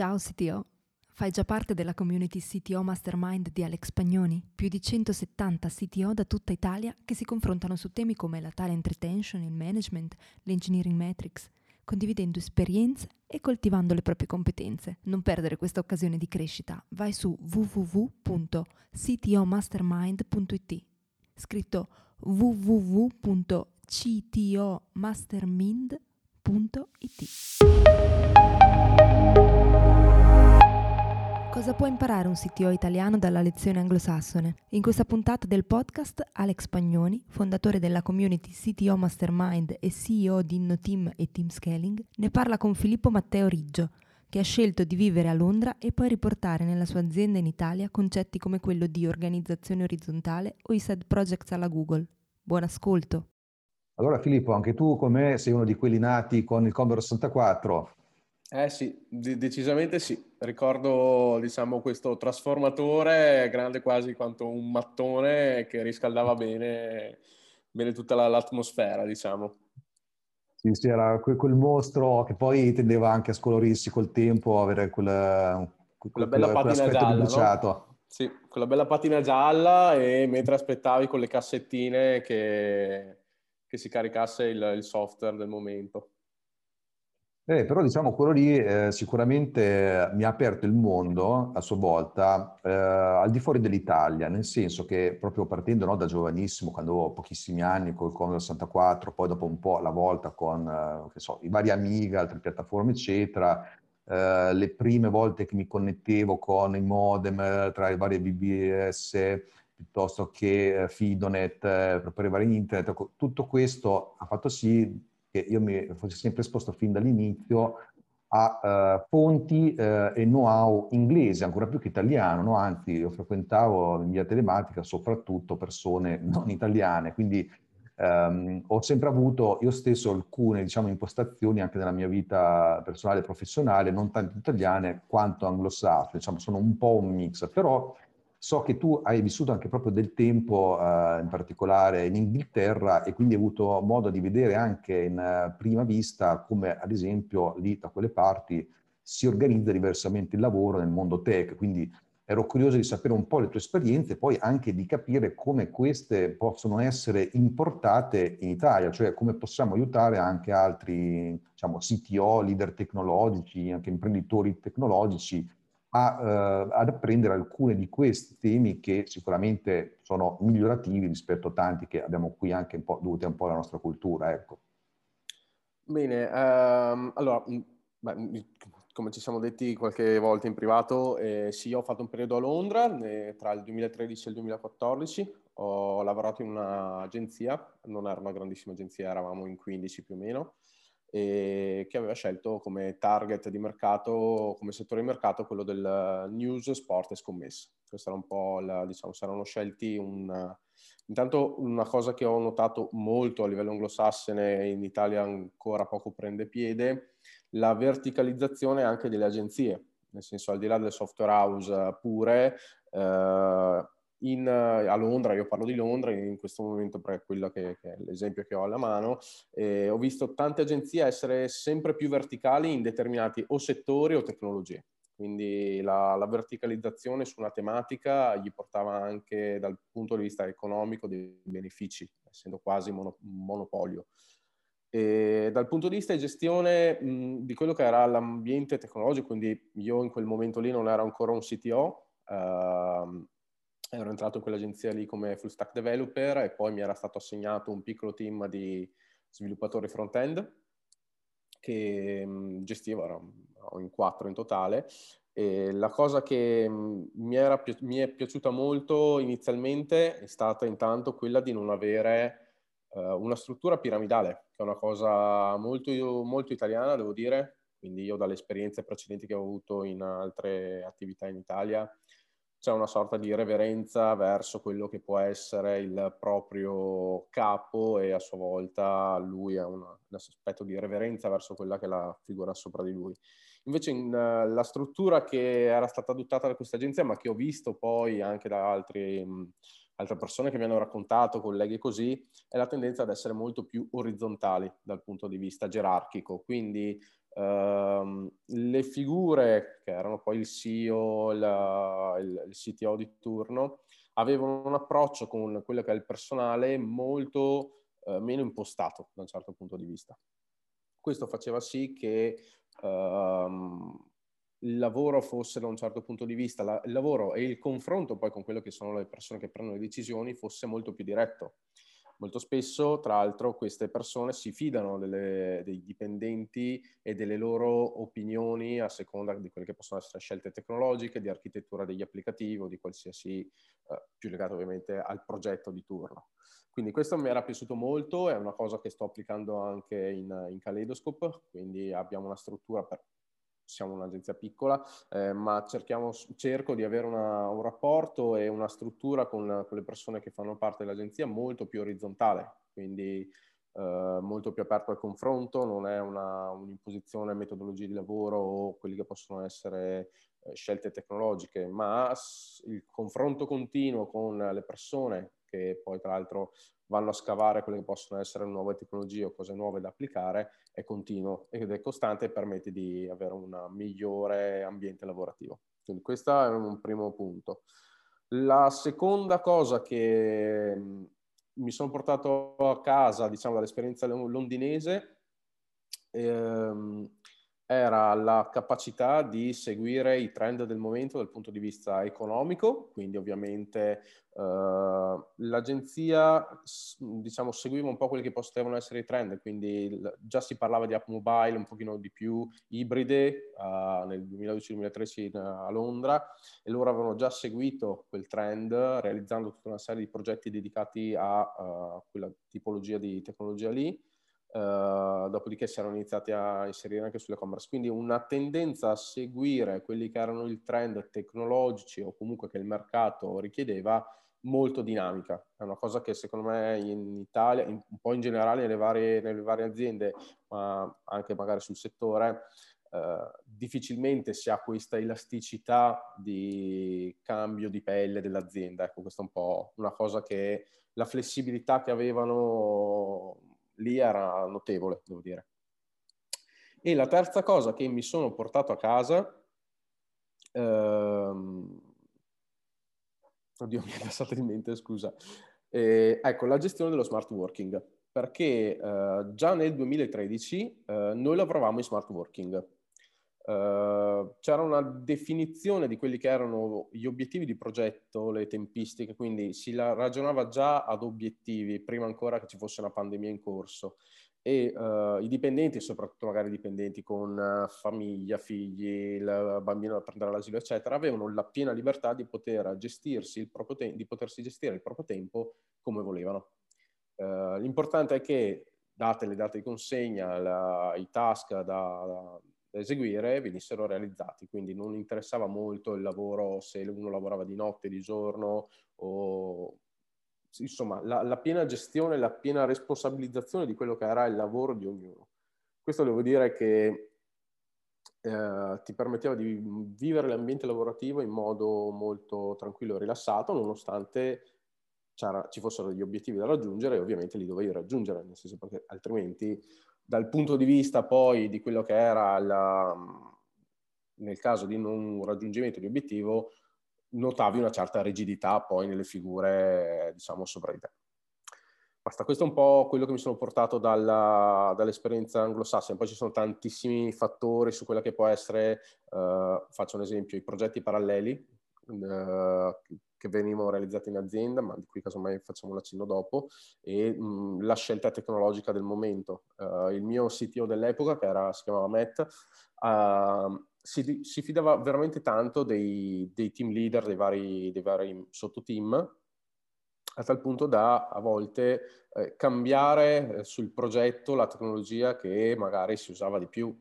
Ciao CTO, fai già parte della community CTO Mastermind di Alex Pagnoni, più di 170 CTO da tutta Italia che si confrontano su temi come la talent retention, il management, l'engineering metrics, condividendo esperienze e coltivando le proprie competenze. Non perdere questa occasione di crescita. Vai su www.ctomastermind.it, scritto www.ctomastermind.it. Cosa può imparare un CTO italiano dalla lezione anglosassone? In questa puntata del podcast, Alex Pagnoni, fondatore della community CTO Mastermind e CEO di InnoTeam e Team Scaling, ne parla con Filippo Matteo Riggio, che ha scelto di vivere a Londra e poi riportare nella sua azienda in Italia concetti come quello di organizzazione orizzontale o i side projects alla Google. Buon ascolto! Allora Filippo, anche tu come me sei uno di quelli nati con il Commodore 64. Eh sì, d- decisamente sì. Ricordo, diciamo, questo trasformatore grande quasi quanto un mattone che riscaldava bene, bene tutta la, l'atmosfera, diciamo. Sì, sì, era quel, quel, mostro che poi tendeva anche a scolorirsi col tempo, avere quella, quella bella patina gialla, no? Sì, quella bella patina gialla e mentre aspettavi con le cassettine che, che si caricasse il, il software del momento. Eh, però diciamo quello lì eh, sicuramente mi ha aperto il mondo a sua volta eh, al di fuori dell'Italia, nel senso che proprio partendo no, da giovanissimo, quando avevo pochissimi anni col Commodore 64, poi dopo un po' alla volta con eh, so, i vari Amiga, altre piattaforme eccetera, eh, le prime volte che mi connettevo con i modem eh, tra i vari BBS piuttosto che Fidonet per arrivare in internet, ecco, tutto questo ha fatto sì che io mi fossi sempre esposto fin dall'inizio a uh, fonti uh, e know-how inglese, ancora più che italiano, no? anzi io frequentavo in via telematica soprattutto persone non italiane, quindi um, ho sempre avuto io stesso alcune diciamo, impostazioni anche nella mia vita personale e professionale, non tanto italiane quanto anglosassone, diciamo, sono un po' un mix, però So che tu hai vissuto anche proprio del tempo, uh, in particolare in Inghilterra, e quindi hai avuto modo di vedere anche in uh, prima vista come, ad esempio, lì da quelle parti si organizza diversamente il lavoro nel mondo tech. Quindi ero curioso di sapere un po' le tue esperienze e poi anche di capire come queste possono essere importate in Italia, cioè come possiamo aiutare anche altri diciamo, CTO, leader tecnologici, anche imprenditori tecnologici a, eh, ad apprendere alcuni di questi temi che sicuramente sono migliorativi rispetto a tanti che abbiamo qui anche un po' dovuti un po' alla nostra cultura. Ecco. Bene, um, allora, beh, come ci siamo detti qualche volta in privato, eh, sì, ho fatto un periodo a Londra eh, tra il 2013 e il 2014, ho lavorato in un'agenzia, non era una grandissima agenzia, eravamo in 15 più o meno, e che aveva scelto come target di mercato, come settore di mercato, quello del news, sport e scommesse. Questa era un po' la, diciamo, si erano scelti un... Intanto una cosa che ho notato molto a livello anglosassone, in Italia ancora poco prende piede, la verticalizzazione anche delle agenzie, nel senso al di là del software house pure, eh, in, a Londra, io parlo di Londra in questo momento è quello che, che, è l'esempio che ho alla mano, eh, ho visto tante agenzie essere sempre più verticali in determinati o settori o tecnologie. Quindi la, la verticalizzazione su una tematica gli portava anche dal punto di vista economico dei benefici, essendo quasi mono, monopolio. E dal punto di vista di gestione mh, di quello che era l'ambiente tecnologico, quindi io in quel momento lì non ero ancora un CTO, uh, ero entrato in quell'agenzia lì come full stack developer e poi mi era stato assegnato un piccolo team di sviluppatori front-end che mh, gestivo, ero in quattro in totale. E la cosa che mh, mi, era, mi, è piaciuta molto inizialmente è stata intanto quella di non avere uh, una struttura piramidale, che è una cosa molto, molto italiana, devo dire. Quindi io dalle esperienze precedenti che ho avuto in altre attività in Italia c'è una sorta di reverenza verso quello che può essere il proprio capo e a sua volta lui ha un, un aspetto di reverenza verso quella che è la figura sopra di lui. Invece in, uh, la struttura che era stata adottata da questa agenzia, ma che ho visto poi anche da altri, mh, altre persone che mi hanno raccontato, colleghi così, è la tendenza ad essere molto più orizzontali dal punto di vista gerarchico. Quindi Uh, le figure che erano poi il CEO, la, il, il, CTO di turno, avevano un approccio con quello che è il personale molto uh, meno impostato da un certo punto di vista. Questo faceva sì che uh, il lavoro fosse da un certo punto di vista, la, il lavoro e il confronto poi con quello che sono le persone che prendono le decisioni fosse molto più diretto. Molto spesso, tra l'altro, queste persone si fidano delle, dei dipendenti e delle loro opinioni a seconda di quelle che possono essere scelte tecnologiche, di architettura degli applicativi o di qualsiasi, eh, più legato ovviamente al progetto di turno. Quindi questo mi era piaciuto molto, è una cosa che sto applicando anche in, in Kaleidoscope, quindi abbiamo una struttura per siamo un'agenzia piccola, eh, ma cerco di avere una, un rapporto e una struttura con, con, le persone che fanno parte dell'agenzia molto più orizzontale, quindi eh, molto più aperto al confronto, non è una, un'imposizione a metodologie di lavoro o quelli che possono essere eh, scelte tecnologiche, ma il confronto continuo con le persone che poi tra l'altro vanno a scavare quelle che possono essere nuove tecnologie o cose nuove da applicare, è continuo ed è costante e permette di avere un migliore ambiente lavorativo. Quindi questo è un primo punto. La seconda cosa che mm, mi sono portato a casa, diciamo, dall'esperienza londinese, ehm, era la capacità di seguire i trend del momento dal punto di vista economico, quindi ovviamente uh, l'agenzia diciamo, seguiva un po' quelli che potevano essere i trend, quindi già si parlava di app mobile un pochino di più ibride uh, nel 2012-2013 a Londra e loro avevano già seguito quel trend realizzando tutta una serie di progetti dedicati a uh, quella tipologia di tecnologia lì Uh, dopodiché si erano iniziati a inserire anche sull'e-commerce. Quindi una tendenza a seguire quelli che erano il trend tecnologici o comunque che il mercato richiedeva molto dinamica. È una cosa che secondo me in Italia, in, un po' in generale nelle varie, nelle varie, aziende, ma anche magari sul settore, uh, difficilmente si ha questa elasticità di cambio di pelle dell'azienda. Ecco, questa è un po' una cosa che la flessibilità che avevano lì era notevole, devo dire. E la terza cosa che mi sono portato a casa, ehm... oddio mi è passata in mente, scusa, eh, ecco, la gestione dello smart working, perché eh, già nel 2013 eh, noi lavoravamo in smart working, Uh, c'era una definizione di quelli che erano gli obiettivi di progetto, le tempistiche, quindi si ragionava già ad obiettivi prima ancora che ci fosse una pandemia in corso e uh, i dipendenti, soprattutto magari i dipendenti con uh, famiglia, figli, il bambino da prendere all'asilo, eccetera, avevano la piena libertà di poter gestirsi il te- di potersi gestire il proprio tempo come volevano. l'importante è che, date le date di consegna, la, i task da, da da eseguire venissero realizzati, quindi non interessava molto il lavoro se uno lavorava di notte, di giorno o insomma la, la piena gestione, la piena responsabilizzazione di quello che era il lavoro di ognuno. Questo devo dire che eh, ti permetteva di vivere l'ambiente lavorativo in modo molto tranquillo e rilassato, nonostante ci fossero degli obiettivi da raggiungere e ovviamente li dovevi raggiungere, nel senso perché altrimenti dal punto di vista poi di quello che era la, nel caso di non raggiungimento di obiettivo, notavi una certa rigidità poi nelle figure, diciamo, sopra di te. Basta, questo è un po' quello che mi sono portato dalla, dall'esperienza anglosassone. Poi ci sono tantissimi fattori su quella che può essere, uh, faccio un esempio, i progetti paralleli, che venivano realizzate in azienda, ma di cui casomai facciamo un accenno dopo, e mh, la scelta tecnologica del momento. Uh, il mio CTO dell'epoca, che era, si chiamava Matt, uh, si, si, fidava veramente tanto dei, dei team leader, dei vari, dei vari sottoteam, a tal punto da a volte eh, cambiare eh, sul progetto la tecnologia che magari si usava di più.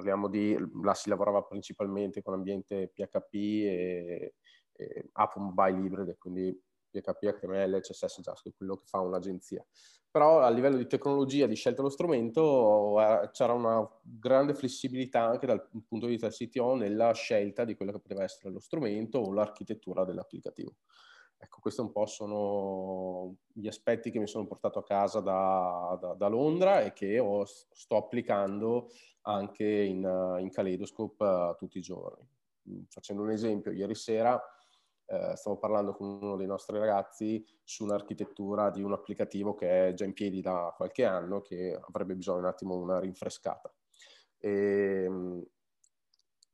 Parliamo di, là si lavorava principalmente con ambiente PHP e, eh, app mobile ibride, quindi PHP, HTML, CSS, JavaScript, quello che fa un'agenzia. Però a livello di tecnologia, di scelta dello strumento, eh, c'era una grande flessibilità anche dal punto di vista del CTO nella scelta di quello che poteva essere lo strumento o l'architettura dell'applicativo. Ecco, questi un po' sono gli aspetti che mi sono portato a casa da, da, da Londra e che ho, sto applicando anche in, in Kaleidoscope uh, tutti i giorni. Mm, facendo un esempio, ieri sera eh, stavo parlando con uno dei nostri ragazzi su un'architettura di un applicativo che è già in piedi da qualche anno che avrebbe bisogno un attimo di una rinfrescata. E, ehm,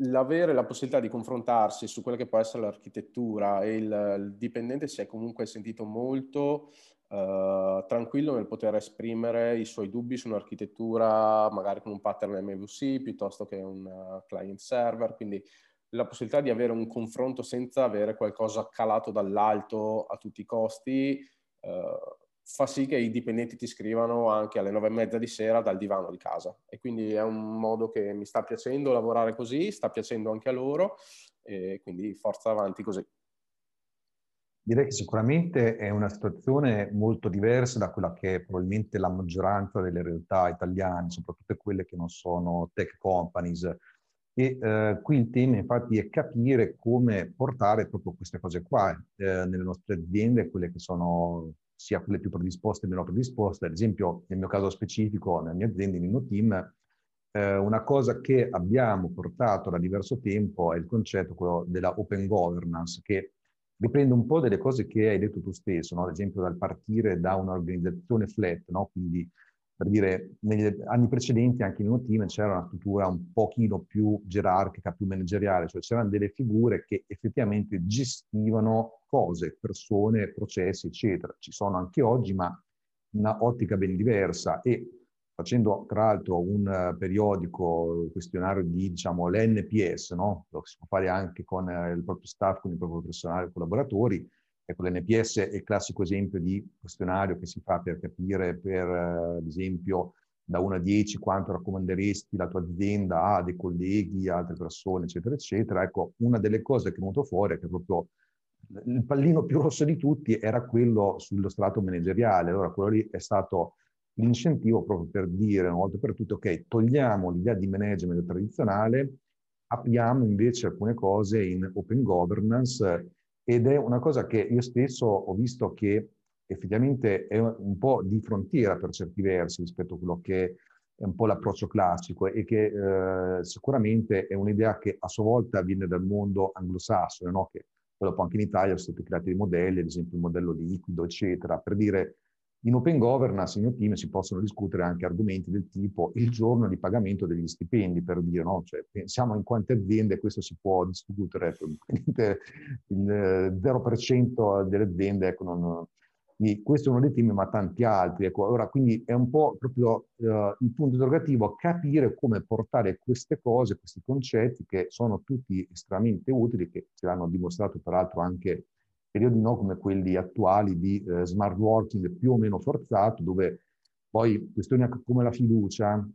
l'avere la possibilità di confrontarsi su quella che può essere l'architettura e il, il dipendente si è comunque sentito molto uh, tranquillo nel poter esprimere i suoi dubbi su un'architettura magari con un pattern MVC piuttosto che un uh, client server, quindi la possibilità di avere un confronto senza avere qualcosa calato dall'alto a tutti i costi uh, fa sì che i dipendenti ti scrivano anche alle nove e mezza di sera dal divano di casa e quindi è un modo che mi sta piacendo lavorare così, sta piacendo anche a loro e quindi forza avanti così. Direi che sicuramente è una situazione molto diversa da quella che è probabilmente la maggioranza delle realtà italiane, soprattutto quelle che non sono tech companies. E eh, qui il tema infatti è capire come portare proprio queste cose qua eh, nelle nostre aziende, quelle che sono sia quelle più predisposte e meno predisposte. Ad esempio, nel mio caso specifico, nella mia azienda, in Team, eh, una cosa che abbiamo portato da diverso tempo è il concetto quello della open governance, che riprende un po' delle cose che hai detto tu stesso, no? ad esempio dal partire da un'organizzazione flat, no? quindi per dire, negli anni precedenti anche in un team c'era una struttura un pochino più gerarchica, più manageriale, cioè c'erano delle figure che effettivamente gestivano cose, persone, processi, eccetera. Ci sono anche oggi, ma in una ottica ben diversa e facendo tra l'altro un periodico questionario di, diciamo, l'NPS, no? Lo si può fare anche con il proprio staff, con il proprio personale, collaboratori, Ecco, l'NPS è il classico esempio di questionario che si fa per capire, per eh, ad esempio, da 1 a 10 quanto raccomanderesti la tua azienda a dei colleghi, a altre persone, eccetera, eccetera. Ecco, una delle cose che è venuto fuori è che proprio il pallino più rosso di tutti era quello sullo strato manageriale. Allora, quello lì è stato l'incentivo proprio per dire una volta per tutte, ok, togliamo l'idea di management tradizionale, apriamo invece alcune cose in open governance ed è una cosa che io stesso ho visto che effettivamente è un po' di frontiera per certi versi rispetto a quello che è un po' l'approccio classico e che eh, sicuramente è un'idea che a sua volta viene dal mondo anglosassone, no? che poi dopo anche in Italia sono stati creati dei modelli, ad esempio il modello liquido, eccetera, per dire in open governance, in team, si possono discutere anche argomenti del tipo il giorno di pagamento degli stipendi, per dire, no? Cioè, pensiamo in quante aziende questo si può discutere, il 0% delle aziende, ecco, non, questo è uno dei temi, ma tanti altri. Ecco, allora, quindi è un po' proprio uh, il punto interrogativo, capire come portare queste cose, questi concetti che sono tutti estremamente utili, che ce l'hanno dimostrato peraltro anche periodi no come quelli attuali di eh, smart working più o meno forzato, dove poi questioni come la fiducia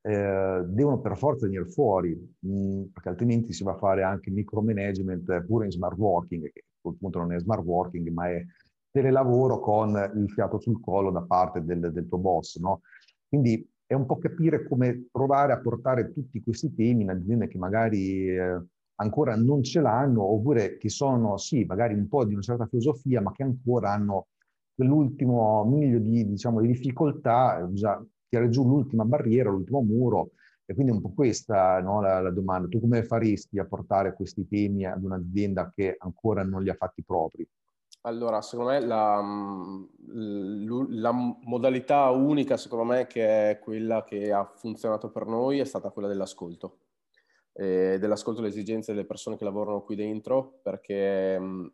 eh, devono per forza venire fuori, mh, mm, perché altrimenti si va a fare anche micromanagement pure in smart working, che a quel punto non è smart working, ma è telelavoro con il fiato sul collo da parte del, del tuo boss. No? Quindi è un po' capire come provare a portare tutti questi temi in aziende che magari eh, ancora non ce l'hanno, oppure che sono, sì, magari un po' di una certa filosofia, ma che ancora hanno quell'ultimo miglio di, diciamo, di difficoltà, bisogna tirare giù l'ultima barriera, l'ultimo muro, e quindi è un po' questa no, la, la, domanda. Tu come faresti a portare questi temi ad un'azienda che ancora non li ha fatti propri? Allora, secondo me la, la, modalità unica, secondo me, che è quella che ha funzionato per noi, è stata quella dell'ascolto eh, dell'ascolto delle esigenze delle persone che lavorano qui dentro, perché mh,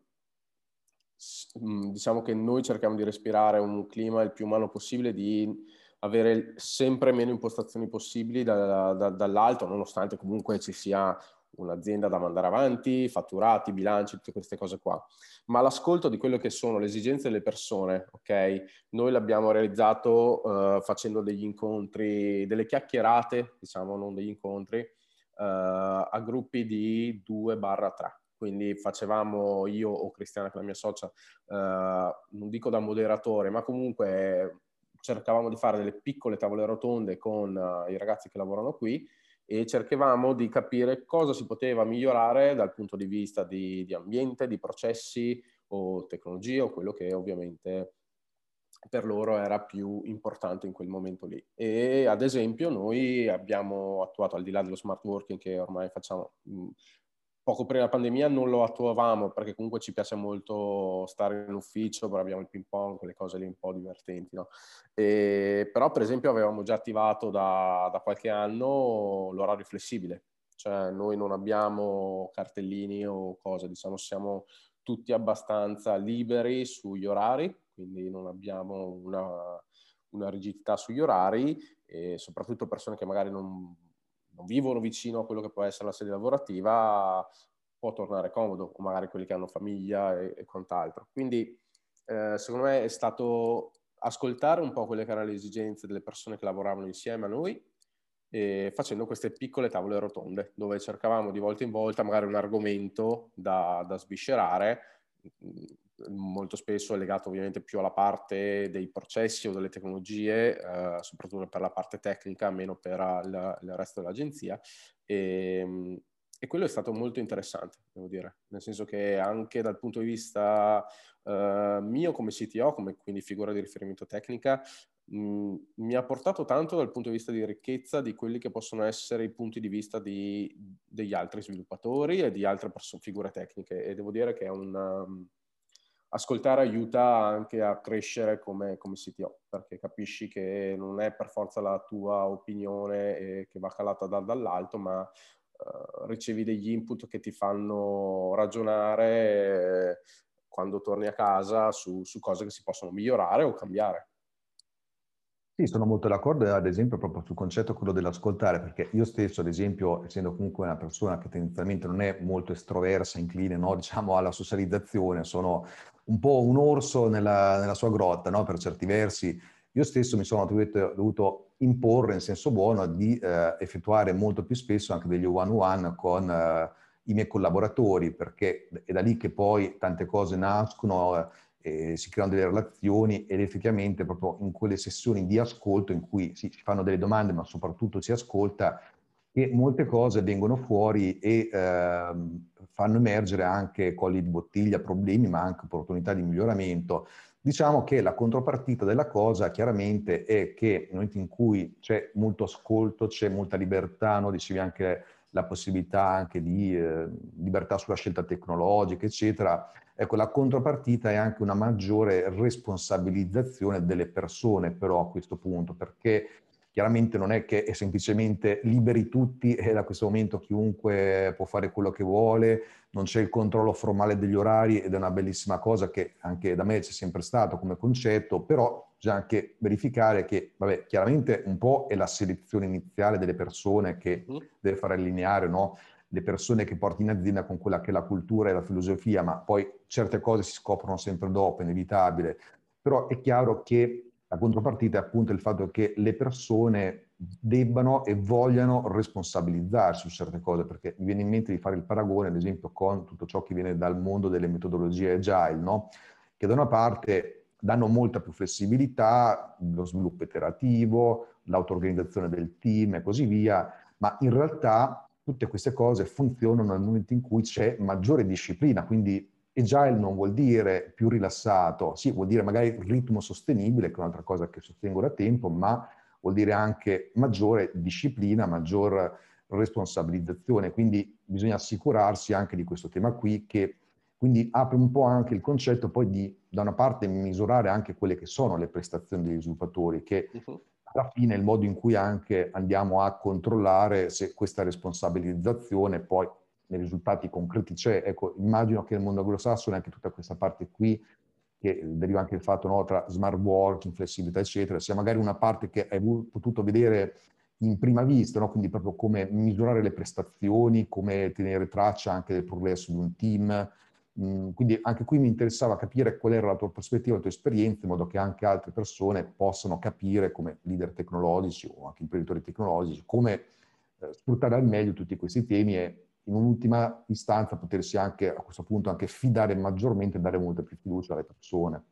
diciamo che noi cerchiamo di respirare un clima il più umano possibile, di avere sempre meno impostazioni possibili da, da, dall'alto, nonostante comunque ci sia un'azienda da mandare avanti, fatturati, bilanci, tutte queste cose qua. Ma l'ascolto di quello che sono le esigenze delle persone, ok? Noi l'abbiamo realizzato uh, facendo degli incontri, delle chiacchierate, diciamo, non degli incontri, a gruppi di 2-3. Quindi facevamo io o Cristiana, che è la mia socia, uh, non dico da moderatore, ma comunque cercavamo di fare delle piccole tavole rotonde con uh, i ragazzi che lavorano qui e cercavamo di capire cosa si poteva migliorare dal punto di vista di, di ambiente, di processi o tecnologia o quello che ovviamente per loro era più importante in quel momento lì. E ad esempio noi abbiamo attuato, al di là dello smart working che ormai facciamo mh, poco prima della pandemia, non lo attuavamo perché comunque ci piace molto stare in ufficio, però abbiamo il ping pong, quelle cose lì un po' divertenti. No? E, però per esempio avevamo già attivato da, da qualche anno l'orario flessibile, cioè noi non abbiamo cartellini o cose, diciamo siamo tutti abbastanza liberi sugli orari, quindi non abbiamo una, una rigidità sugli orari e soprattutto persone che magari non, non, vivono vicino a quello che può essere la sede lavorativa può tornare comodo, o magari quelli che hanno famiglia e, e quant'altro. Quindi eh, secondo me è stato ascoltare un po' quelle che erano le esigenze delle persone che lavoravano insieme a noi e facendo queste piccole tavole rotonde dove cercavamo di volta in volta magari un argomento da, da sviscerare molto spesso è legato ovviamente più alla parte dei processi o delle tecnologie, eh, soprattutto per la parte tecnica, meno per il, il resto dell'agenzia. E, ehm, e, quello è stato molto interessante, devo dire, nel senso che anche dal punto di vista eh, mio come CTO, come quindi figura di riferimento tecnica, mh, mi ha portato tanto dal punto di vista di ricchezza di quelli che possono essere i punti di vista di, degli altri sviluppatori e di altre perso- figure tecniche e devo dire che è un ascoltare aiuta anche a crescere come, come CTO, perché capisci che non è per forza la tua opinione che va calata da, dall'alto, ma uh, ricevi degli input che ti fanno ragionare quando torni a casa su, su cose che si possono migliorare o cambiare. Sì, sono molto d'accordo, ad esempio, proprio sul concetto quello dell'ascoltare, perché io stesso, ad esempio, essendo comunque una persona che tendenzialmente non è molto estroversa, incline, no, diciamo, alla socializzazione, sono un po' un orso nella, nella sua grotta, no, per certi versi, io stesso mi sono dovuto, dovuto imporre, in senso buono, di eh, effettuare molto più spesso anche degli one-one con eh, i miei collaboratori, perché è da lì che poi tante cose nascono, eh, eh, si creano delle relazioni ed effettivamente proprio in quelle sessioni di ascolto in cui si, si fanno delle domande ma soprattutto si ascolta che molte cose vengono fuori e eh, fanno emergere anche colli di bottiglia, problemi ma anche opportunità di miglioramento. Diciamo che la contropartita della cosa chiaramente è che nel momento in cui c'è molto ascolto, c'è molta libertà, no? dicevi anche la possibilità anche di eh, libertà sulla scelta tecnologica, eccetera, Ecco, la contropartita è anche una maggiore responsabilizzazione delle persone, però a questo punto, perché chiaramente non è che è semplicemente liberi tutti e da questo momento chiunque può fare quello che vuole, non c'è il controllo formale degli orari ed è una bellissima cosa che anche da me c'è sempre stato come concetto, però bisogna anche verificare che, vabbè, chiaramente un po' è la selezione iniziale delle persone che mm. deve fare allineare, no? Le persone che porti in azienda con quella che è la cultura e la filosofia, ma poi certe cose si scoprono sempre dopo, inevitabile. Però è chiaro che la contropartita è appunto il fatto che le persone debbano e vogliano responsabilizzarsi su certe cose, perché mi viene in mente di fare il paragone, ad esempio, con tutto ciò che viene dal mondo delle metodologie agile, no? che da una parte danno molta più flessibilità, lo sviluppo iterativo, l'auto-organizzazione del team e così via, ma in realtà tutte queste cose funzionano nel momento in cui c'è maggiore disciplina, quindi agile non vuol dire più rilassato, sì, vuol dire magari ritmo sostenibile, che è un'altra cosa che sostengo da tempo, ma vuol dire anche maggiore disciplina, maggior responsabilizzazione, quindi bisogna assicurarsi anche di questo tema qui, che quindi apre un po' anche il concetto poi di, da una parte, misurare anche quelle che sono le prestazioni degli sviluppatori, che uh-huh alla fine il modo in cui anche andiamo a controllare se questa responsabilizzazione poi nei risultati concreti c'è. Ecco, immagino che nel mondo anglosassone anche tutta questa parte qui, che deriva anche il fatto no, tra smart working, flessibilità, eccetera, sia magari una parte che hai potuto vedere in prima vista, no? quindi proprio come misurare le prestazioni, come tenere traccia anche del progresso di un team, Mm, quindi anche qui mi interessava capire qual era la tua prospettiva, la tua esperienza, in modo che anche altre persone possano capire come leader tecnologici o anche imprenditori tecnologici, come eh, sfruttare al meglio tutti questi temi e in un'ultima istanza potersi anche a questo punto anche fidare maggiormente e dare molta più fiducia alle persone.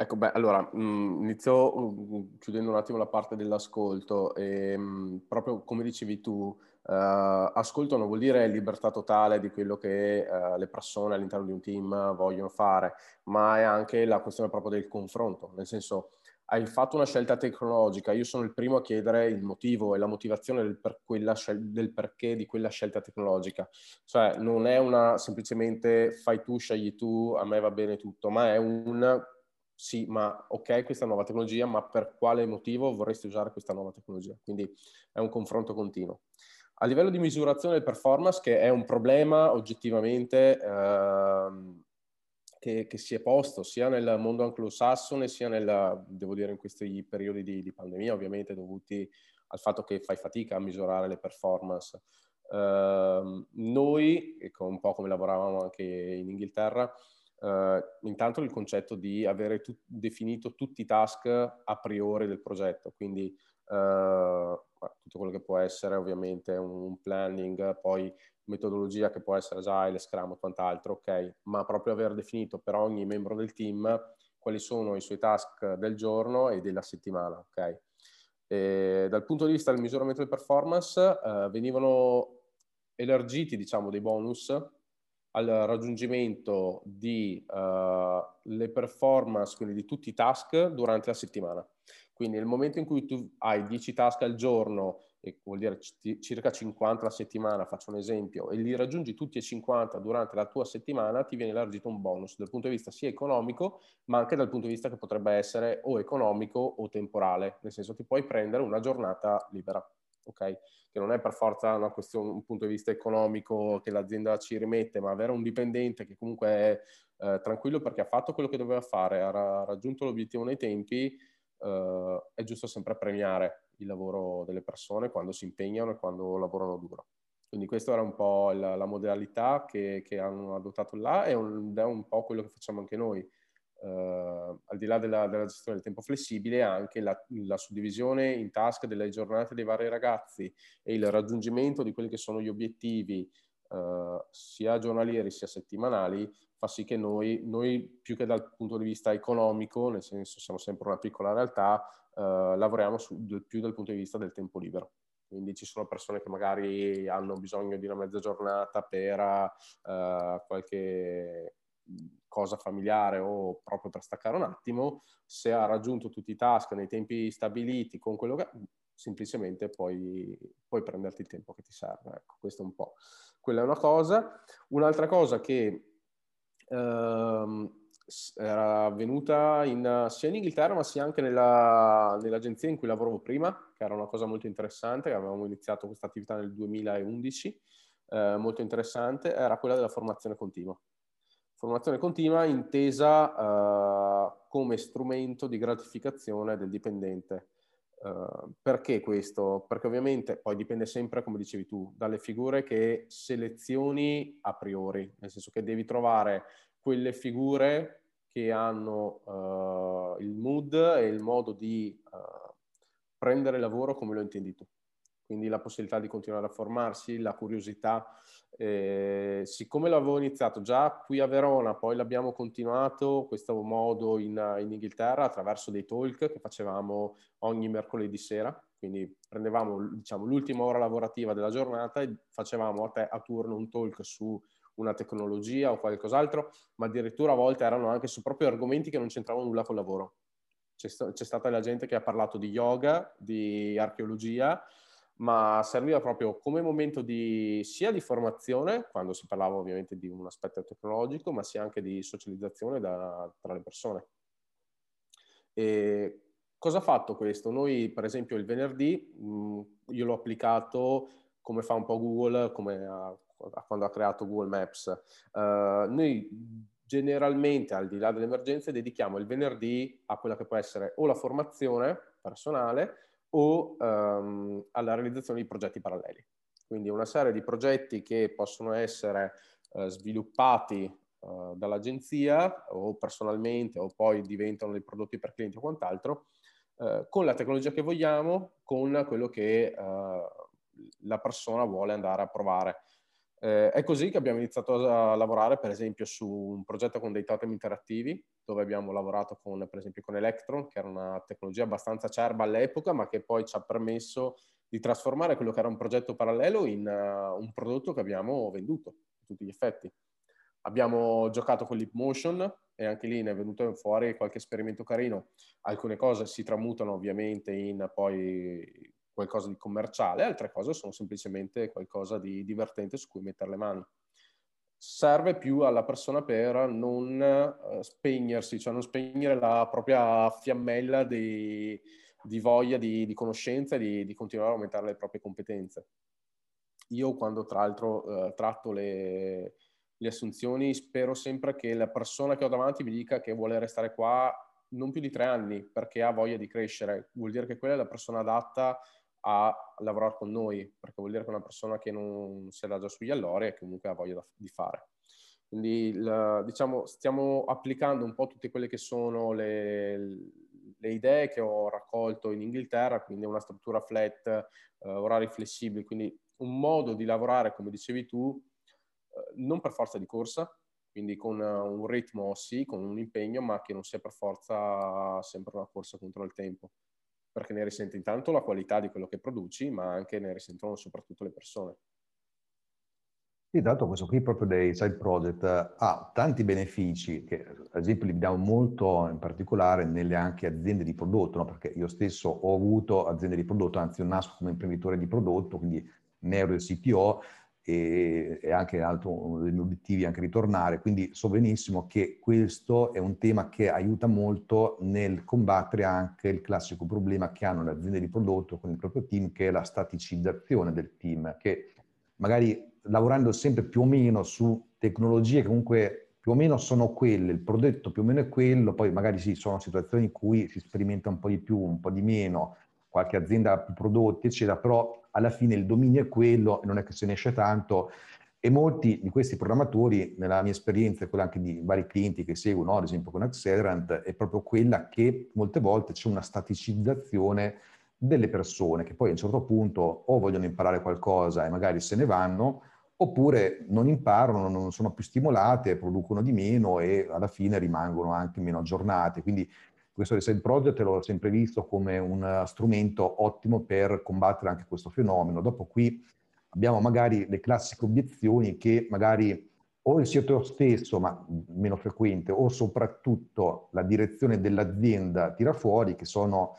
Ecco, beh, allora, mh, mm, inizio uh, chiudendo un attimo la parte dell'ascolto. E, mh, mm, proprio come dicevi tu, uh, ascolto non vuol dire libertà totale di quello che uh, le persone all'interno di un team vogliono fare, ma è anche la questione proprio del confronto, nel senso hai fatto una scelta tecnologica, io sono il primo a chiedere il motivo e la motivazione del, per scel- del, perché di quella scelta tecnologica. Cioè non è una semplicemente fai tu, scegli tu, a me va bene tutto, ma è un sì, ma ok questa nuova tecnologia, ma per quale motivo vorresti usare questa nuova tecnologia? Quindi è un confronto continuo. A livello di misurazione del performance, che è un problema oggettivamente... Ehm, che, che, si è posto sia nel mondo anglosassone sia nel, devo dire, in questi periodi di, di, pandemia, ovviamente dovuti al fatto che fai fatica a misurare le performance. Uh, noi, un po' come lavoravamo anche in Inghilterra, uh, intanto il concetto di avere tu- definito tutti i task a priori del progetto, quindi tutto quello che può essere ovviamente un planning, poi metodologia che può essere Agile, Scrum o quant'altro, ok, ma proprio aver definito per ogni membro del team quali sono i suoi task del giorno e della settimana, ok? E dal punto di vista del misuramento del performance eh, venivano elargiti, diciamo, dei bonus al raggiungimento di uh, le performance, quindi di tutti i task durante la settimana. Quindi nel momento in cui tu hai 10 task al giorno e vuol dire circa 50 a settimana, faccio un esempio, e li raggiungi tutti e 50 durante la tua settimana, ti viene elargito un bonus dal punto di vista sia economico, ma anche dal punto di vista che potrebbe essere o economico o temporale, nel senso ti puoi prendere una giornata libera, ok? Che non è per forza una questione, un punto di vista economico che l'azienda ci rimette, ma avere un dipendente che comunque è eh, tranquillo perché ha fatto quello che doveva fare, ha raggiunto l'obiettivo nei tempi, eh, è giusto sempre premiare il lavoro delle persone quando si impegnano e quando lavorano duro. Quindi questa era un po' la, la modalità che, che, hanno adottato là e un, è un po' quello che facciamo anche noi. Uh, al di là della, della, gestione del tempo flessibile, anche la, la, suddivisione in task delle giornate dei vari ragazzi e il raggiungimento di quelli che sono gli obiettivi uh, sia giornalieri sia settimanali fa sì che noi, noi, più che dal punto di vista economico, nel senso siamo sempre una piccola realtà, eh, lavoriamo su, più dal punto di vista del tempo libero. Quindi ci sono persone che magari hanno bisogno di una mezza giornata per uh, qualche cosa familiare o proprio per staccare un attimo, se ha raggiunto tutti i task nei tempi stabiliti con quello che semplicemente puoi, puoi prenderti il tempo che ti serve. Ecco, questo è un po'. Quella è una cosa. Un'altra cosa che ehm, era avvenuta in, sia in Inghilterra ma sia anche nella, nell'agenzia in cui lavoravo prima, che era una cosa molto interessante, avevamo iniziato questa attività nel 2011, eh, molto interessante, era quella della formazione continua. Formazione continua intesa eh, come strumento di gratificazione del dipendente. Uh, perché questo? Perché ovviamente poi dipende sempre, come dicevi tu, dalle figure che selezioni a priori, nel senso che devi trovare quelle figure che hanno uh, il mood e il modo di uh, prendere lavoro come lo intendi tu. Quindi la possibilità di continuare a formarsi, la curiosità. Eh, siccome l'avevo iniziato già qui a Verona, poi l'abbiamo continuato questo modo in, in Inghilterra attraverso dei talk che facevamo ogni mercoledì sera, quindi prendevamo diciamo, l'ultima ora lavorativa della giornata e facevamo a, te, a turno un talk su una tecnologia o qualcos'altro, ma addirittura a volte erano anche su proprio argomenti che non c'entravano nulla col lavoro. C'è, c'è stata la gente che ha parlato di yoga, di archeologia, ma serviva proprio come momento di, sia di formazione, quando si parlava ovviamente di un aspetto tecnologico, ma sia anche di socializzazione da, tra le persone. E cosa ha fatto questo? Noi, per esempio, il venerdì, mh, io l'ho applicato come fa un po' Google, come ha quando ha creato Google Maps. Uh, noi generalmente, al di là delle emergenze, dedichiamo il venerdì a quella che può essere o la formazione personale o um, alla realizzazione di progetti paralleli. Quindi una serie di progetti che possono essere uh, sviluppati uh, dall'agenzia o personalmente o poi diventano dei prodotti per clienti o quant'altro, con la tecnologia che vogliamo, con quello che la persona vuole andare a provare. Eh, è così che abbiamo iniziato a lavorare, per esempio, su un progetto con dei totem interattivi, dove abbiamo lavorato con, per esempio, con Electron, che era una tecnologia abbastanza acerba all'epoca, ma che poi ci ha permesso di trasformare quello che era un progetto parallelo in uh, un prodotto che abbiamo venduto, a tutti gli effetti. Abbiamo giocato con Leap Motion e anche lì ne è venuto fuori qualche esperimento carino. Alcune cose si tramutano ovviamente in poi qualcosa di commerciale, altre cose sono semplicemente qualcosa di divertente su cui mettere le mani. Serve più alla persona per non uh, spegnersi, cioè non spegnere la propria fiammella di, di voglia di, di conoscenza e di, di, continuare a aumentare le proprie competenze. Io quando tra l'altro uh, tratto le, le assunzioni spero sempre che la persona che ho davanti mi dica che vuole restare qua non più di tre anni perché ha voglia di crescere. Vuol dire che quella è la persona adatta a lavorare con noi, perché vuol dire che è una persona che non si adagia sugli allori e comunque ha voglia di fare. Quindi il, diciamo, stiamo applicando un po' tutte quelle che sono le, le, idee che ho raccolto in Inghilterra, quindi una struttura flat, eh, orari flessibili, quindi un modo di lavorare, come dicevi tu, eh, non per forza di corsa, quindi con un ritmo sì, con un impegno, ma che non sia per forza sempre una corsa contro il tempo perché ne risente intanto la qualità di quello che produci, ma anche ne risentono soprattutto le persone. Sì, l'altro questo qui proprio dei side project ha tanti benefici che ad esempio li vediamo molto in particolare nelle anche aziende di prodotto, no? perché io stesso ho avuto aziende di prodotto, anzi io nasco come imprenditore di prodotto, quindi ne ero il CTO e, e anche altro, uno degli obiettivi è anche ritornare, quindi so benissimo che questo è un tema che aiuta molto nel combattere anche il classico problema che hanno le aziende di prodotto con il proprio team, che è la staticizzazione del team, che magari lavorando sempre più o meno su tecnologie che comunque più o meno sono quelle, il prodotto più o meno è quello, poi magari sì, sono situazioni in cui si sperimenta un po' di più, un po' di meno, qualche azienda ha più prodotti, eccetera, però alla fine il dominio è quello non è che se ne esce tanto. E molti di questi programmatori, nella mia esperienza e quella anche di vari clienti che seguono, ad esempio con Accelerant, è proprio quella che molte volte c'è una staticizzazione delle persone che poi a un certo punto o vogliono imparare qualcosa e magari se ne vanno, oppure non imparano, non sono più stimolate, producono di meno e alla fine rimangono anche meno aggiornate. Quindi questo Reset Project l'ho sempre visto come un strumento ottimo per combattere anche questo fenomeno. Dopo qui abbiamo magari le classiche obiezioni che magari o il sito stesso, ma meno frequente, o soprattutto la direzione dell'azienda tira fuori, che sono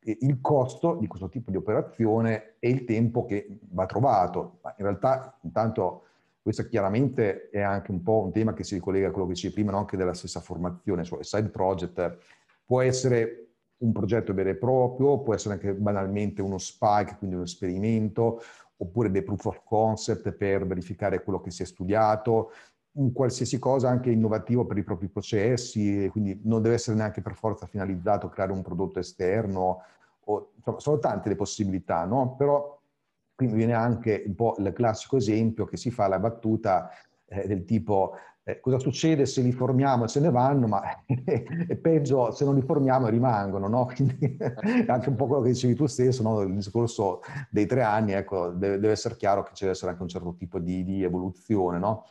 il costo di questo tipo di operazione e il tempo che va trovato. Ma in realtà, intanto, questo chiaramente è anche un po' un tema che si ricollega a quello che dicevi prima, no? anche della stessa formazione, cioè side project Può essere un progetto vero e proprio, può essere anche banalmente uno spike, quindi un esperimento, oppure dei proof of concept per verificare quello che si è studiato, un qualsiasi cosa anche innovativo per i propri processi, quindi non deve essere neanche per forza finalizzato a creare un prodotto esterno, o, insomma, sono tante le possibilità, no? Però qui viene anche un po' il classico esempio che si fa la battuta eh, del tipo eh, cosa succede se li formiamo e se ne vanno, ma è peggio se non li formiamo e rimangono, no? Quindi anche un po' quello che dicevi tu stesso, no? il discorso dei tre anni, ecco, deve, deve, essere chiaro che ci deve essere anche un certo tipo di, di evoluzione, no?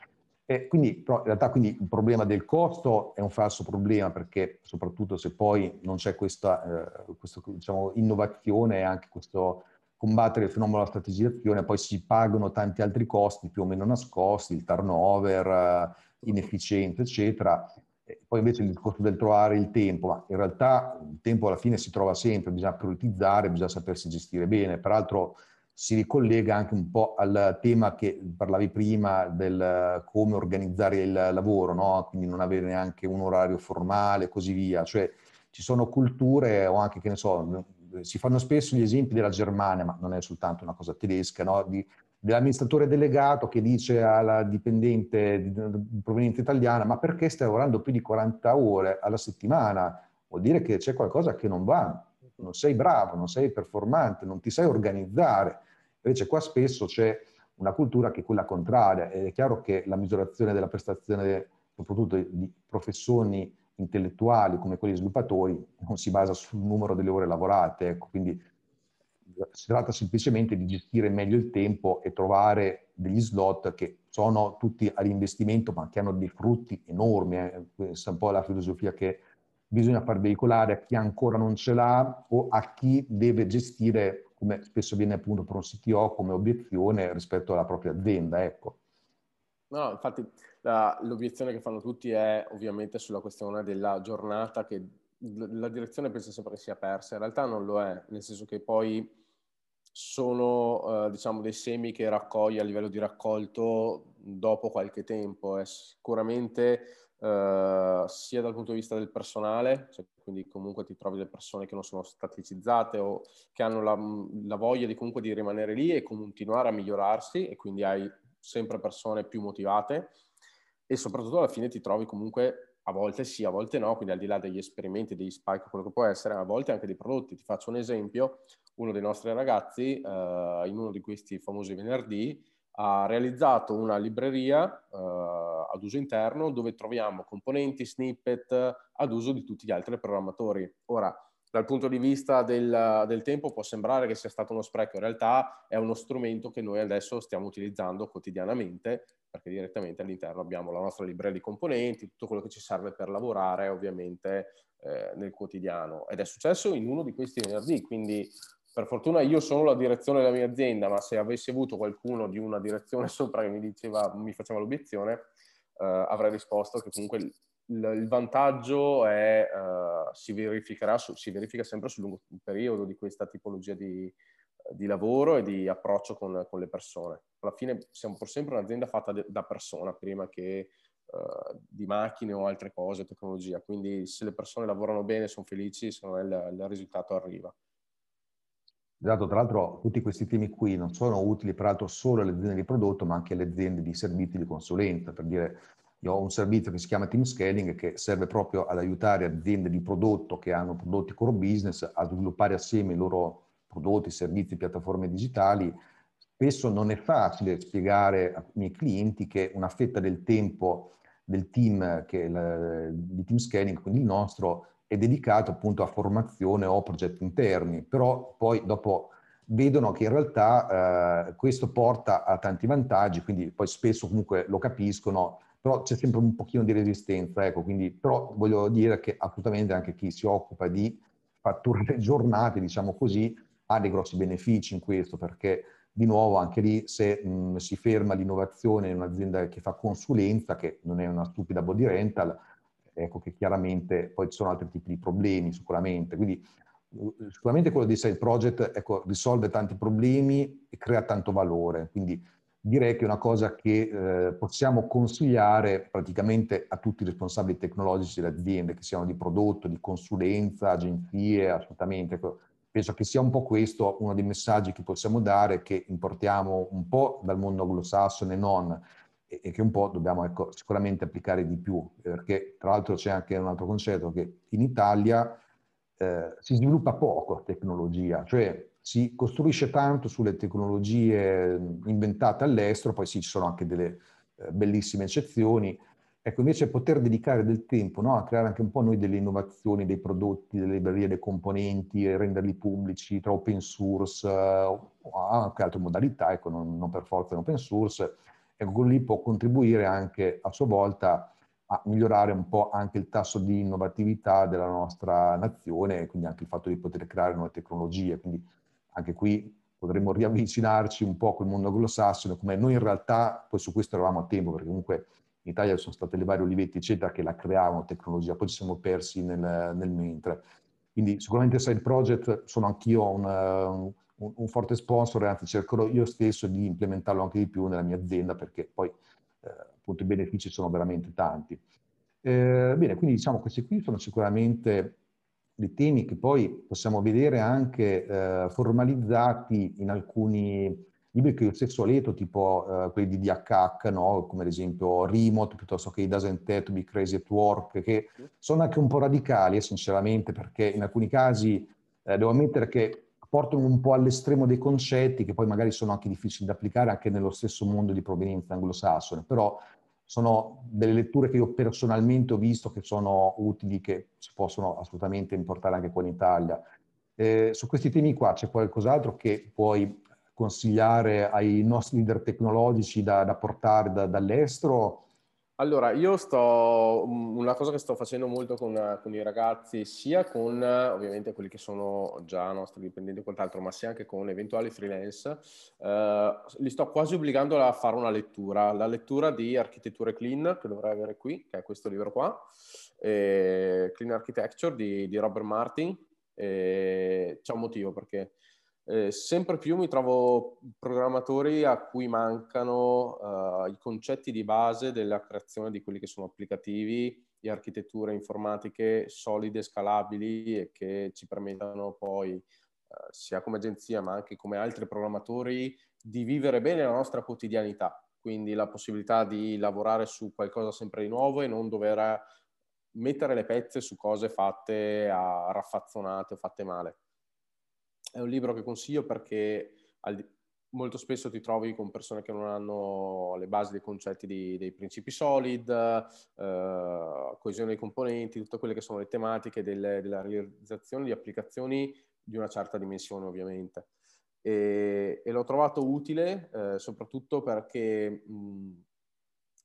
E quindi, però in realtà quindi il problema del costo è un falso problema perché soprattutto se poi non c'è questa, eh, questa diciamo, innovazione e anche questo combattere il fenomeno della strategizzazione, poi si pagano tanti altri costi più o meno nascosti, il turnover, inefficiente, eccetera. poi invece il discorso del trovare il tempo, ma in realtà il tempo alla fine si trova sempre, bisogna prioritizzare, bisogna sapersi gestire bene. Peraltro si ricollega anche un po' al tema che parlavi prima del come organizzare il lavoro, no? quindi non avere neanche un orario formale e così via. Cioè ci sono culture o anche, che ne so, si fanno spesso gli esempi della Germania, ma non è soltanto una cosa tedesca, no? di dell'amministratore delegato che dice alla dipendente proveniente italiana ma perché stai lavorando più di 40 ore alla settimana? Vuol dire che c'è qualcosa che non va, non sei bravo, non sei performante, non ti sai organizzare. Invece qua spesso c'è una cultura che è quella contraria. È chiaro che la misurazione della prestazione, soprattutto di professioni intellettuali come quelli sviluppatori, non si basa sul numero delle ore lavorate. Ecco, quindi si tratta semplicemente di gestire meglio il tempo e trovare degli slot che sono tutti a reinvestimento ma che hanno dei frutti enormi. Eh. Questa è un po' la filosofia che bisogna far veicolare a chi ancora non ce l'ha o a chi deve gestire, come spesso viene appunto per un CTO come obiezione rispetto alla propria azienda. Ecco. No, infatti la, l'obiezione che fanno tutti è ovviamente sulla questione della giornata che la direzione pensa sempre che sia persa, in realtà non lo è, nel senso che poi sono eh, diciamo dei semi che raccogli a livello di raccolto dopo qualche tempo, è sicuramente Uh, sia dal punto di vista del personale, cioè quindi comunque ti trovi le persone che non sono staticizzate o che hanno la, la voglia di comunque di rimanere lì e continuare a migliorarsi e quindi hai sempre persone più motivate e soprattutto alla fine ti trovi comunque a volte sì, a volte no, quindi al di là degli esperimenti, degli spike, quello che può essere, a volte anche dei prodotti. Ti faccio un esempio, uno dei nostri ragazzi uh, in uno di questi famosi venerdì ha realizzato una libreria uh, ad uso interno dove troviamo componenti, snippet ad uso di tutti gli altri programmatori. Ora, dal punto di vista del, del, tempo può sembrare che sia stato uno spreco, in realtà è uno strumento che noi adesso stiamo utilizzando quotidianamente perché direttamente all'interno abbiamo la nostra libreria di componenti, tutto quello che ci serve per lavorare ovviamente eh, nel quotidiano. Ed è successo in uno di questi venerdì, quindi per fortuna io sono la direzione della mia azienda, ma se avessi avuto qualcuno di una direzione sopra che mi diceva, mi faceva l'obiezione, eh, avrei risposto che comunque il, vantaggio è, uh, si, verificherà su, si verifica sempre sul lungo periodo di questa tipologia di, di lavoro e di approccio con, con, le persone. Alla fine siamo pur sempre un'azienda fatta de, da persona prima che uh, di macchine o altre cose, tecnologia. Quindi se le persone lavorano bene, sono felici, secondo me il, il risultato arriva. Esatto, tra l'altro tutti questi temi qui non sono utili peraltro solo alle aziende di prodotto, ma anche alle aziende di servizi di consulenza. Per dire, io ho un servizio che si chiama Team Scaling che serve proprio ad aiutare aziende di prodotto che hanno prodotti core business a sviluppare assieme i loro prodotti, servizi, piattaforme digitali. Spesso non è facile spiegare ai miei clienti che una fetta del tempo del team che il, di Team Scaling, quindi il nostro, è dedicato appunto a formazione o progetti interni, però poi dopo vedono che in realtà eh, questo porta a tanti vantaggi, quindi poi spesso comunque lo capiscono, però c'è sempre un pochino di resistenza, ecco, quindi però voglio dire che assolutamente anche chi si occupa di fatturare giornate, diciamo così, ha dei grossi benefici in questo, perché di nuovo anche lì se mh, si ferma l'innovazione in un'azienda che fa consulenza, che non è una stupida body rental, ecco che chiaramente poi ci sono altri tipi di problemi sicuramente. Quindi sicuramente quello di side project ecco, risolve tanti problemi e crea tanto valore. Quindi direi che è una cosa che eh, possiamo consigliare praticamente a tutti i responsabili tecnologici delle aziende, che siano di prodotto, di consulenza, agenzie, assolutamente. Ecco, penso che sia un po' questo uno dei messaggi che possiamo dare, che importiamo un po' dal mondo anglosassone e non, e che un po' dobbiamo ecco, sicuramente applicare di più, perché tra l'altro c'è anche un altro concetto che in Italia eh, si sviluppa poco tecnologia, cioè si costruisce tanto sulle tecnologie inventate all'estero, poi sì, ci sono anche delle eh, bellissime eccezioni, ecco invece poter dedicare del tempo no, a creare anche un po' noi delle innovazioni, dei prodotti, delle librerie, dei componenti, e renderli pubblici tra open source eh, o anche altre modalità, ecco, non, non per forza in open source, e quello lì può contribuire anche a sua volta a migliorare un po' anche il tasso di innovatività della nostra nazione quindi anche il fatto di poter creare nuove tecnologie. Quindi anche qui potremmo riavvicinarci un po' col mondo anglosassone, come noi in realtà poi su questo eravamo a tempo, perché comunque in Italia sono state le varie Olivetti, eccetera, che la creavano tecnologia, poi ci siamo persi nel, nel mentre. Quindi sicuramente Side Project sono anch'io un, un, un, forte sponsor, anzi cercherò io stesso di implementarlo anche di più nella mia azienda perché poi eh, appunto i benefici sono veramente tanti. Eh, bene, quindi diciamo questi qui sono sicuramente dei temi che poi possiamo vedere anche eh, formalizzati in alcuni libri che io stesso ho letto, tipo uh, quelli di DHH, no? come ad esempio Remote, piuttosto che It Doesn't Have to Be Crazy at Work, che sono anche un po' radicali, eh, sinceramente, perché in alcuni casi eh, devo ammettere che portano un po' all'estremo dei concetti che poi magari sono anche difficili da applicare anche nello stesso mondo di provenienza anglosassone, però sono delle letture che io personalmente ho visto che sono utili, che si possono assolutamente importare anche qua in Italia. Eh, su questi temi qua c'è qualcos'altro che puoi consigliare ai nostri leader tecnologici da, da portare da, dall'estero? Allora, io sto, una cosa che sto facendo molto con, con, i ragazzi, sia con ovviamente quelli che sono già nostri dipendenti o quant'altro, ma sia anche con eventuali freelance, eh, li sto quasi obbligando a fare una lettura, la lettura di Architetture Clean, che dovrei avere qui, che è questo libro qua, Clean Architecture di, di Robert Martin. c'è un motivo perché eh, sempre più mi trovo programmatori a cui mancano uh, i concetti di base della creazione di quelli che sono applicativi di architetture informatiche solide, scalabili e che ci permettano poi, uh, sia come agenzia ma anche come altri programmatori, di vivere bene la nostra quotidianità. Quindi la possibilità di lavorare su qualcosa sempre di nuovo e non dover mettere le pezze su cose fatte a raffazzonate o fatte male. È un libro che consiglio perché molto spesso ti trovi con persone che non hanno le basi dei concetti di, dei principi solid, eh, coesione dei componenti, tutte quelle che sono le tematiche delle, della realizzazione di applicazioni di una certa dimensione ovviamente. E, e l'ho trovato utile eh, soprattutto perché mh,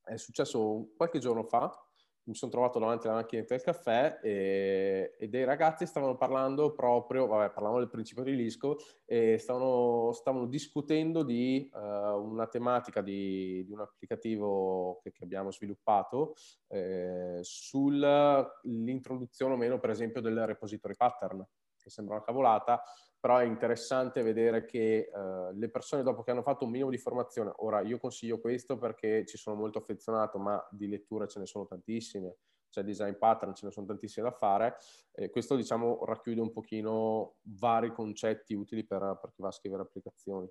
è successo qualche giorno fa mi sono trovato davanti alla macchinetta del caffè e, e, dei ragazzi stavano parlando proprio, vabbè, parlavamo del principio di Lisco e stavano, stavano discutendo di uh, una tematica di, di un applicativo che, che abbiamo sviluppato eh, sull'introduzione o meno, per esempio, del repository pattern, che sembra una cavolata, però è interessante vedere che uh, le persone dopo che hanno fatto un minimo di formazione, ora io consiglio questo perché ci sono molto affezionato, ma di letture ce ne sono tantissime, c'è design pattern, ce ne sono tantissime da fare, e questo diciamo racchiude un pochino vari concetti utili per, per chi va a scrivere applicazioni.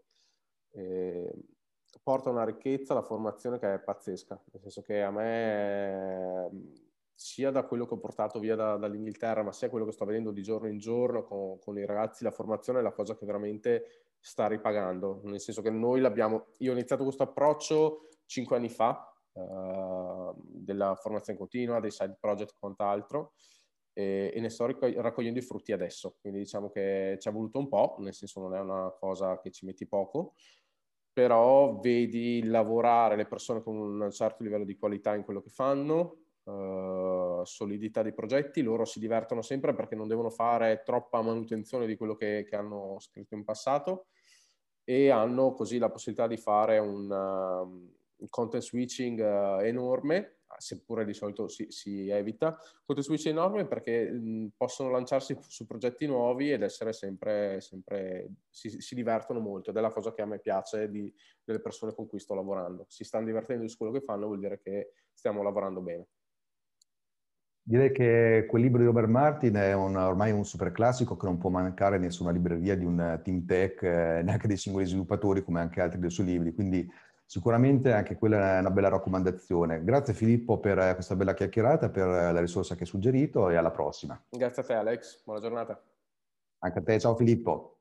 E porta una ricchezza la formazione che è pazzesca, nel senso che a me sia da quello che ho portato via da, dall'Inghilterra, ma sia quello che sto vedendo di giorno in giorno con, con, i ragazzi, la formazione è la cosa che veramente sta ripagando, nel senso che noi l'abbiamo, io ho iniziato questo approccio cinque anni fa, uh, della formazione continua, dei side project e quant'altro, e, e ne sto raccogliendo i frutti adesso, quindi diciamo che ci è voluto un po', nel senso non è una cosa che ci metti poco, però vedi lavorare le persone con un certo livello di qualità in quello che fanno, uh, solidità di progetti, loro si divertono sempre perché non devono fare troppa manutenzione di quello che, che hanno scritto in passato e hanno così la possibilità di fare un, uh, content switching uh, enorme seppure di solito si, si evita, content switching enorme perché mh, possono lanciarsi su progetti nuovi ed essere sempre, sempre si, si, divertono molto ed è la cosa che a me piace di, delle persone con cui sto lavorando. Si stanno divertendo su quello che fanno, vuol dire che stiamo lavorando bene. Direi che quel libro di Robert Martin è un, ormai un super classico che non può mancare nessuna libreria di un team tech, eh, neanche dei singoli sviluppatori come anche altri dei suoi libri, quindi sicuramente anche quella è una bella raccomandazione. Grazie Filippo per questa bella chiacchierata, per la risorsa che hai suggerito e alla prossima. Grazie a te Alex, buona giornata. Anche a te, ciao Filippo.